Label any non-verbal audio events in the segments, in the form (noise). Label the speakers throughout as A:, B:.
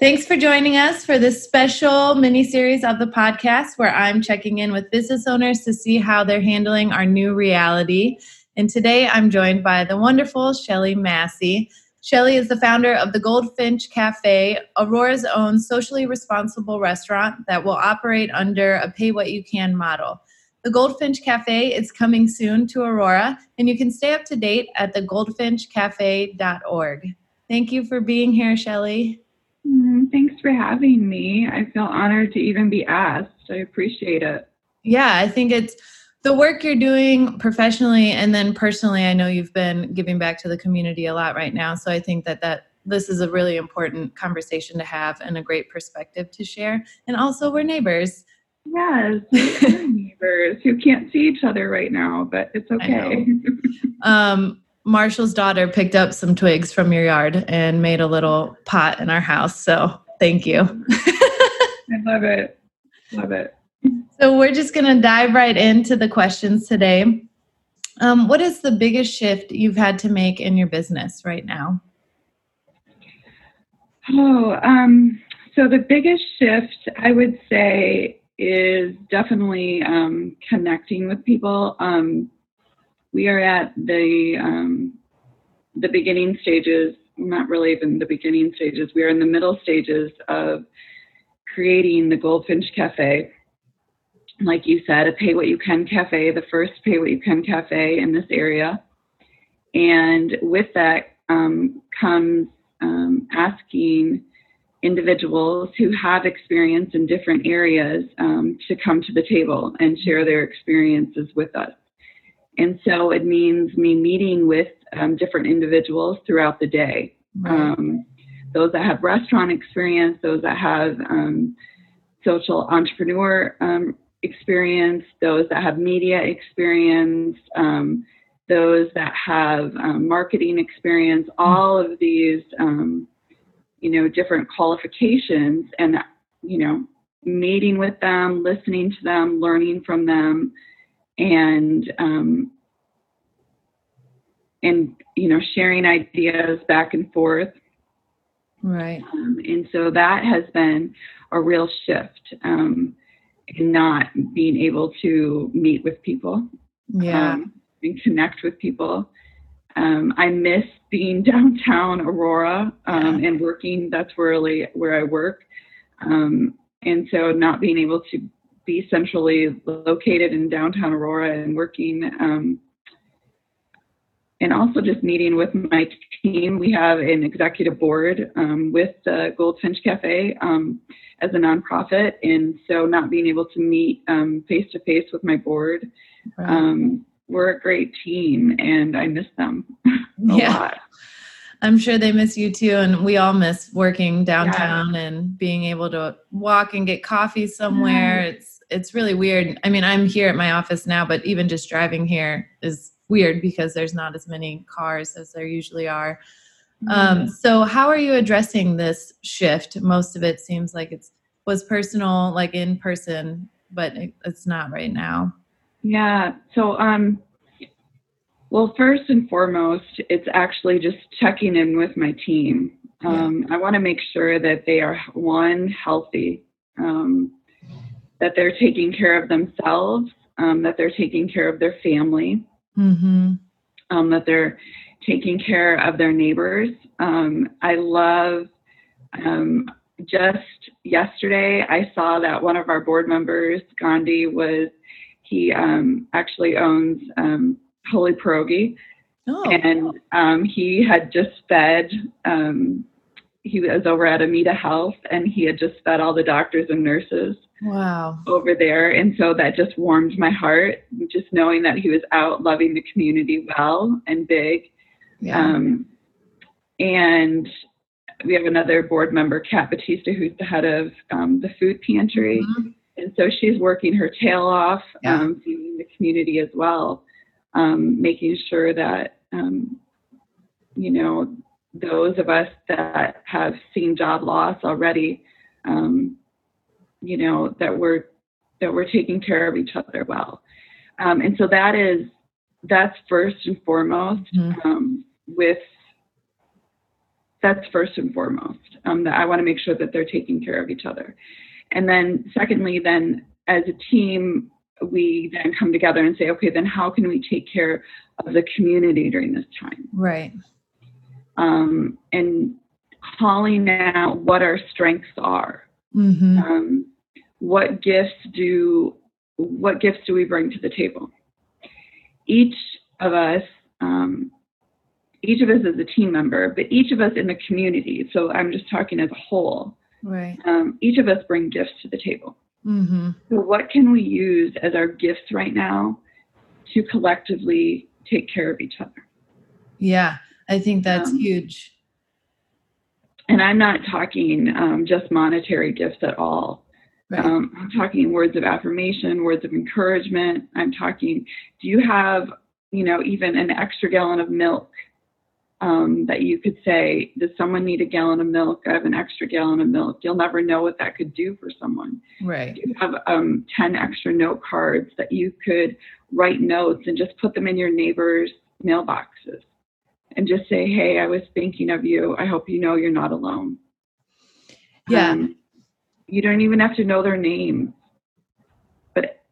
A: Thanks for joining us for this special mini series of the podcast where I'm checking in with business owners to see how they're handling our new reality. And today I'm joined by the wonderful Sheli Massie. Sheli is the founder of the Goldfinch Cafe, Aurora's own socially responsible restaurant that will operate under a pay what you can model. The Goldfinch Cafe is coming soon to Aurora, and you can stay up to date at thegoldfinchcafe.org. Thank you for being here,
B: Sheli. Thanks for having me. I feel honored to even be asked. I appreciate it.
A: Yeah, I think it's the work you're doing professionally and then personally. I know you've been giving back to the community a lot right now, so I think that that this is a really important conversation to have and a great perspective to share. And also, we're neighbors.
B: Yes, (laughs) we're neighbors who can't see each other right now, but it's okay. (laughs)
A: um, Marshall's daughter picked up some twigs from your yard and made a little pot in our house. So thank you.
B: I love it. Love it.
A: So we're just going to dive right into the questions today. Um, what is the biggest shift you've had to make in your business right now?
B: Oh, um, so the biggest shift I would say is definitely um, connecting with people. Um, we are at the um, the beginning stages. Not really even the beginning stages. We are in the middle stages of creating the Goldfinch Cafe. Like you said, a pay what you can cafe, the first pay what you can cafe in this area. And with that um, comes um, asking individuals who have experience in different areas um, to come to the table and share their experiences with us. And so it means me meeting with um, different individuals throughout the day. Right. Um, those that have restaurant experience, those that have um, social entrepreneur um, experience, those that have media experience, um, those that have um, marketing experience, mm. all of these, you know, different qualifications and, you know, meeting with them, listening to them, learning from them, and um, and you know sharing ideas back and forth.
A: Right.
B: Um, and so that has been a real shift um, in not being able to meet with people
A: yeah. um,
B: and connect with people. Um, i miss being (laughs) downtown aurora um, yeah. and working. That's really where i work. Um, and so not being able to be centrally located in downtown Aurora and working um, and also just meeting with my team. We have an executive board um, with the Goldfinch Cafe um, as a nonprofit, and so not being able to meet face to face with my board. Right. Um, we're a great team, and I miss them a yeah. lot.
A: I'm sure they miss you too, and we all miss working downtown yeah. and being able to walk and get coffee somewhere. It's it's really weird. I mean, I'm here at my office now, but even just driving here is weird because there's not as many cars as there usually are. Mm-hmm. Um, so, how are you addressing this shift? Most of it seems like it's was personal, like in person, but it, it's not right now.
B: Yeah. So, um, well, first and foremost, it's actually just checking in with my team. Um, yeah. I want to make sure that they are one healthy. Um, that they're taking care of themselves, um, that they're taking care of their family, mm-hmm. um, that they're taking care of their neighbors. Um, I love um, just yesterday, I saw that one of our board members, Gandhi, was he um, actually owns um, Holy Pierogi. Oh. And he had just fed he was over at Amita Health and he had just fed all the doctors and nurses
A: wow
B: over there and so that just warmed my heart just knowing that he was out loving the community well and big yeah. um, and we have another board member, Kat Batista, who's the head of um, the food pantry.
A: Mm-hmm.
B: And so she's working her tail off,
A: Yeah.
B: um, feeding the community as well, um, making sure that, um, you know, those of us that have seen job loss already, um, you know, that we're that we're taking care of each other well. Um, and so that is that's first and foremost
A: Mhm.
B: um, with that's first and foremost um, that i want to make sure that they're taking care of each other and then secondly then as a team we then come together and say okay then how can we take care of the community during this time
A: Right.
B: um, and calling out what our strengths are
A: Mm-hmm.
B: um, what gifts do what gifts do we bring to the table each of us um, each of us is a team member but each of us in the community so i'm just talking as a whole
A: Right.
B: um, each of us bring gifts to the table
A: Mm-hmm.
B: so what can we use as our gifts right now to collectively take care of each other
A: Yeah, I think that's
B: Um,
A: huge.
B: And i'm not talking um, just monetary gifts at all
A: Right.
B: Um, I'm talking words of affirmation, words of encouragement. I'm talking, do you have, you know, even an extra gallon of milk um, that you could say, does someone need a gallon of milk? I have an extra gallon of milk. You'll never know what that could do for someone.
A: right.
B: Do you have um, 10 extra note cards that you could write notes and just put them in your neighbor's mailboxes and just say, hey, I was thinking of you. I hope you know you're not alone.
A: Yeah.
B: Um, you don't even have to know their name. But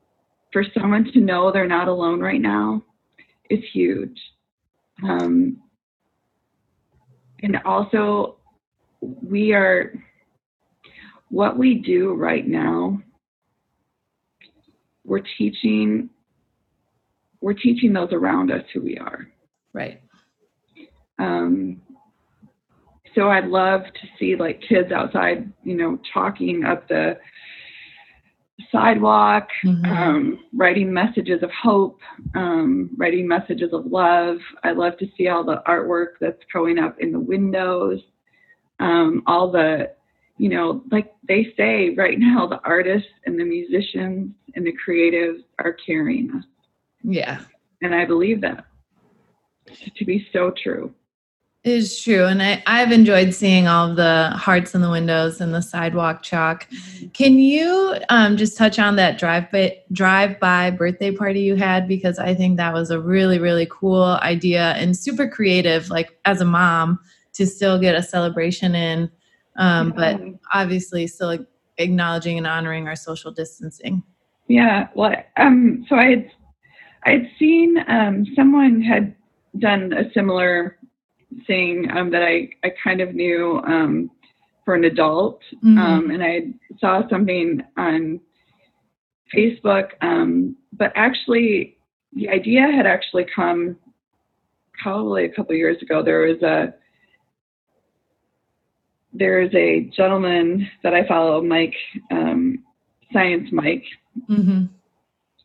B: for someone to know they're not alone right now is huge. Um, and also, we are, what we do right now, we're teaching, we're teaching those around us who we are.
A: Right.
B: Um, so I'd love to see like kids outside, you know, chalking up the sidewalk,
A: Mhm.
B: um, writing messages of hope, um, writing messages of love. I love to see all the artwork that's going up in the windows, um, all the, you know, like they say right now, the artists and the musicians and the creatives are carrying us.
A: Yeah.
B: And I believe that to be so true.
A: It is true. And I, I've enjoyed seeing all the hearts in the windows and the sidewalk chalk. Can you um, just touch on that drive by, drive by birthday party you had? Because I think that was a really, really cool idea and super creative, like as a mom, to still get a celebration in, um, but obviously still acknowledging and honoring our social distancing.
B: Yeah, well, um, so I had I had seen um, someone had done a similar thing um, that I I kind of knew um, for an adult,
A: Mhm.
B: um, and I saw something on Facebook, um, but actually the idea had actually come probably a couple years ago. There was a there's a gentleman that I follow, Mike, um, Science Mike,
A: hmm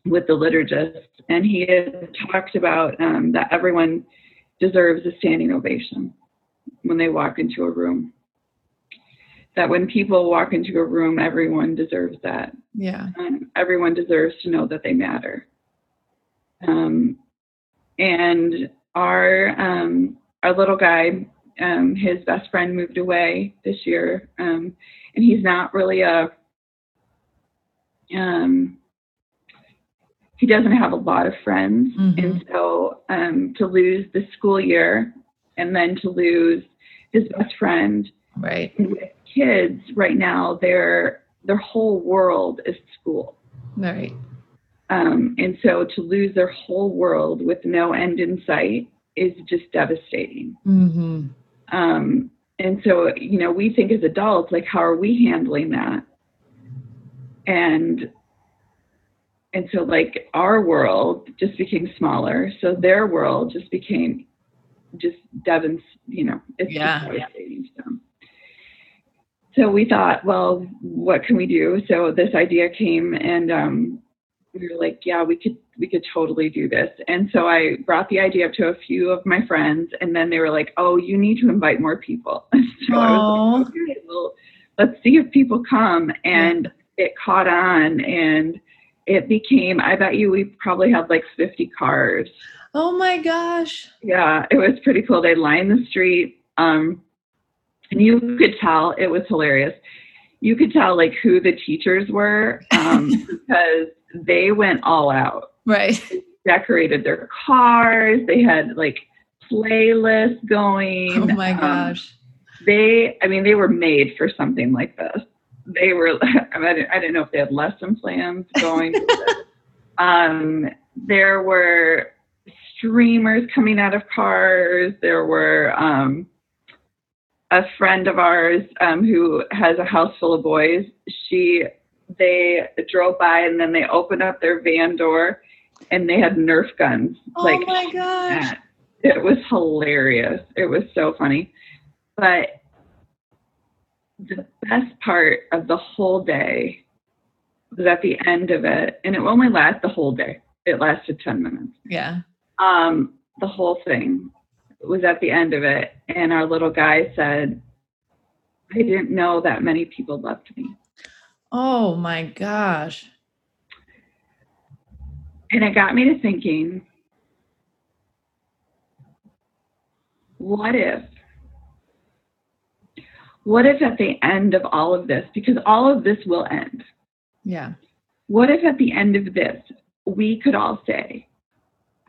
B: with the liturgist, and he had talked about um, that everyone deserves a standing ovation when they walk into a room. That when people walk into a room, everyone deserves that.
A: Yeah.
B: Um, everyone deserves to know that they matter. Um, and our um, our little guy, um, his best friend moved away this year, um, and he's not really a um, he doesn't have a lot of friends,
A: Mhm.
B: and so um, to lose the school year and then to lose his best friend
A: Right.
B: and with kids right now, their their whole world is school,
A: Right.
B: um, and so to lose their whole world with no end in sight is just devastating.
A: Mm-hmm.
B: Um, and so you know, we think as adults, like, how are we handling that? And and so like our world just became smaller, so their world just became just Devon's, you know, it's
A: Yeah.
B: devastating them. So we thought, well, what can we do? So this idea came, and um, we were like, yeah, we could we could totally do this. And so I brought the idea up to a few of my friends, and then they were like, oh, you need to invite more people. (laughs) so I was like, okay, well, let's see if people come. And it caught on, and it became. I bet you we probably had like 50 cars.
A: Oh my gosh.
B: Yeah, it was pretty cool. They lined the street. Um, and you could tell it was hilarious. You could tell like who the teachers were um, (laughs) because they went all out.
A: Right.
B: They decorated their cars. They had like playlists going.
A: Oh my
B: Um,
A: gosh.
B: they, I mean, they were made for something like this. They were. (laughs) I, mean, I didn't, I didn't know if they had lesson plans going. (laughs) um, there were streamers coming out of cars. There were um, a friend of ours um, who has a house full of boys. She they drove by and then they opened up their van door and they had Nerf guns.
A: Oh
B: like
A: my gosh.
B: It was hilarious. It was so funny. But the best part of the whole day was at the end of it, and it only lasted the whole day. It lasted 10 minutes.
A: Yeah.
B: Um, the whole thing was at the end of it, and our little guy said, I didn't know that many people loved me.
A: Oh my gosh.
B: And it got me to thinking, what if, what if at the end of all of this, because all of this will end,
A: Yeah.
B: what if at the end of this, we could all say,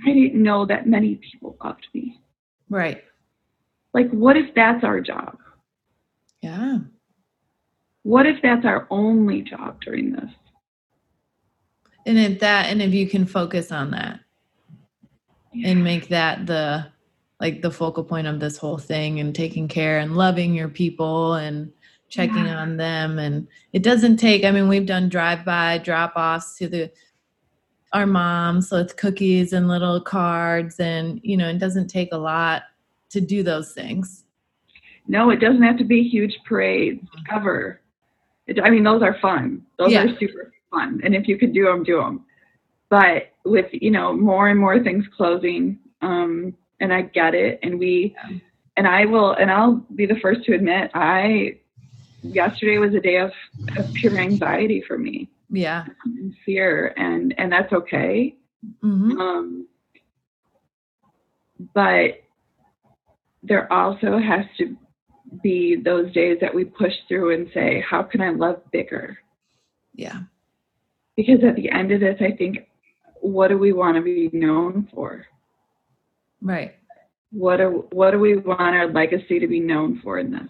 B: I didn't know that many people loved me?
A: Right.
B: Like, what if that's our job?
A: Yeah.
B: What if that's our only job during this?
A: And if that and if you can focus on that and make that the like the focal point of this whole thing and taking care and loving your people and checking
B: Yeah.
A: on them and it doesn't take i mean we've done drive-by drop-offs to the our moms so it's cookies and little cards and you know it doesn't take a lot to do those things
B: No, it doesn't have to be huge parades ever. It, I mean, those are fun. Those
A: Yeah.
B: are super fun. And if you can do them, do them. But with, you know, more and more things closing, um, and I get it. And we,
A: Yeah.
B: and I will, and I'll be the first to admit, I, yesterday was a day of, of pure anxiety for me
A: yeah
B: and fear. And, and that's okay.
A: hmm
B: Um, but there also has to be those days that we push through and say, how can I love bigger?
A: yeah
B: Because at the end of this, I think, what do we want to be known for?
A: Right
B: What do, what do we want our legacy to be known for in this?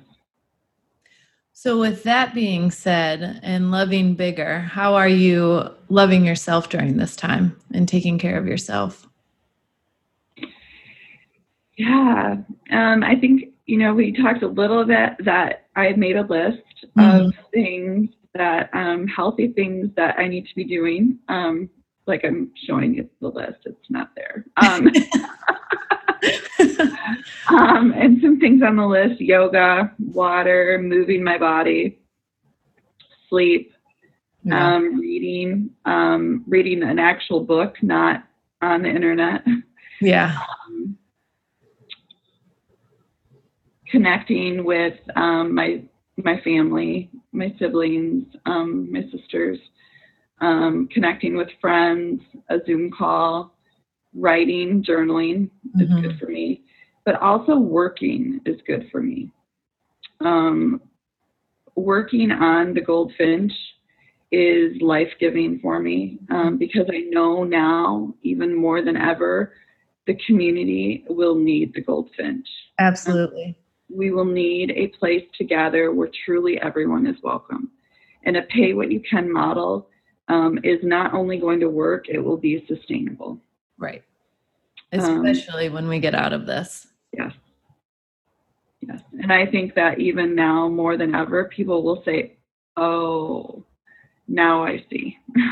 A: So, with that being said, and loving bigger, how are you loving yourself during this time and taking care of yourself?
B: Yeah, um, I think you know we talked a little bit that I made a list
A: Mhm.
B: of things that um, healthy things that I need to be doing. Um, like I'm showing you the list; it's not there. Um, (laughs) (laughs) um, and some things on the list: yoga, water, moving my body, sleep,
A: Yeah.
B: um, reading, um, reading an actual book, not on the internet.
A: yeah.
B: um, connecting with um, my my family, my siblings, um, my sisters, um, connecting with friends, a Zoom call, writing, journaling is
A: Mhm.
B: good for me, but also working is good for me. Um, working on the goldfinch is life giving for me um, because I know now, even more than ever, the community will need the goldfinch.
A: Absolutely.
B: We will need a place to gather where truly everyone is welcome. And a pay what you can model um, is not only going to work, it will be sustainable.
A: Right.
B: Um,
A: Especially when we get out of this.
B: Yes. Yes. And I think that even now, more than ever, people will say, oh, now I see. (laughs)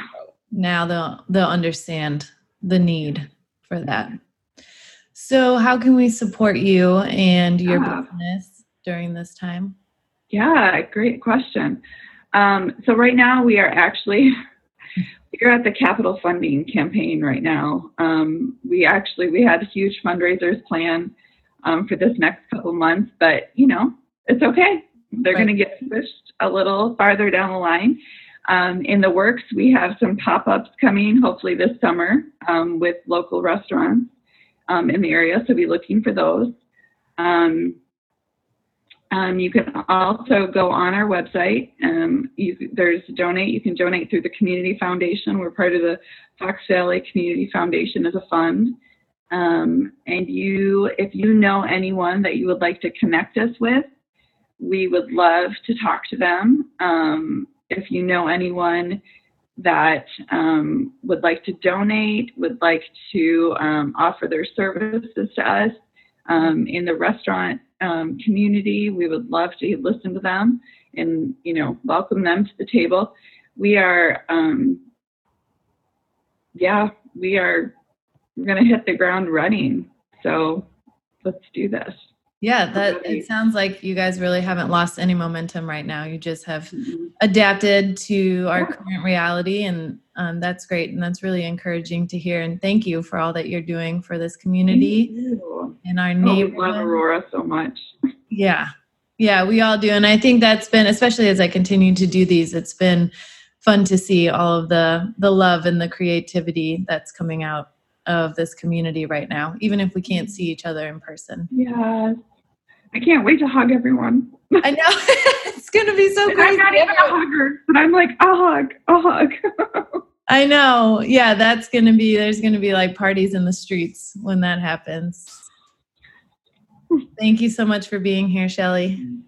A: Now they'll they'll understand the need for that. So, how can we support you and your
B: Yeah.
A: business during this time?
B: Yeah, great question. Um, so right now we are actually (laughs) we're at the capital funding campaign right now. Um, we actually we had huge fundraisers planned um, for this next couple months, but you know it's okay. They're
A: Right.
B: going to get pushed a little farther down the line. Um, in the works, we have some pop-ups coming, hopefully this summer, um, with local restaurants um, in the area. So be looking for those. Um, you can also go on our website. Um, you, there's donate. You can donate through the Community Foundation. We're part of the Fox Valley Community Foundation as a fund. Um, and you, if you know anyone that you would like to connect us with, we would love to talk to them. Um, if you know anyone that um, would like to donate, would like to um, offer their services to us in the restaurant um, community, we would love to listen to them and you know welcome them to the table. We are, um, yeah, we are. Going to hit the ground running. So let's do this.
A: Yeah, that it sounds like you guys really haven't lost any momentum right now. You just have adapted to our
B: Yeah.
A: current reality, and um, that's great, and that's really encouraging to hear. And thank you for all that you're doing for this community and our
B: Oh, we love. Aurora so much. (laughs)
A: Yeah. Yeah, we all do. And I think that's been, especially as I continue to do these, it's been fun to see all of the the love and the creativity that's coming out of this community right now, even if we can't see each other in person.
B: Yes. I can't wait to hug everyone.
A: I know (laughs) it's gonna be so
B: And I'm not even a hugger, but I'm like, a hug, a hug. (laughs)
A: I know. Yeah, that's gonna be there's gonna be like parties in the streets when that happens. Thank you so much for being here,
B: Sheli.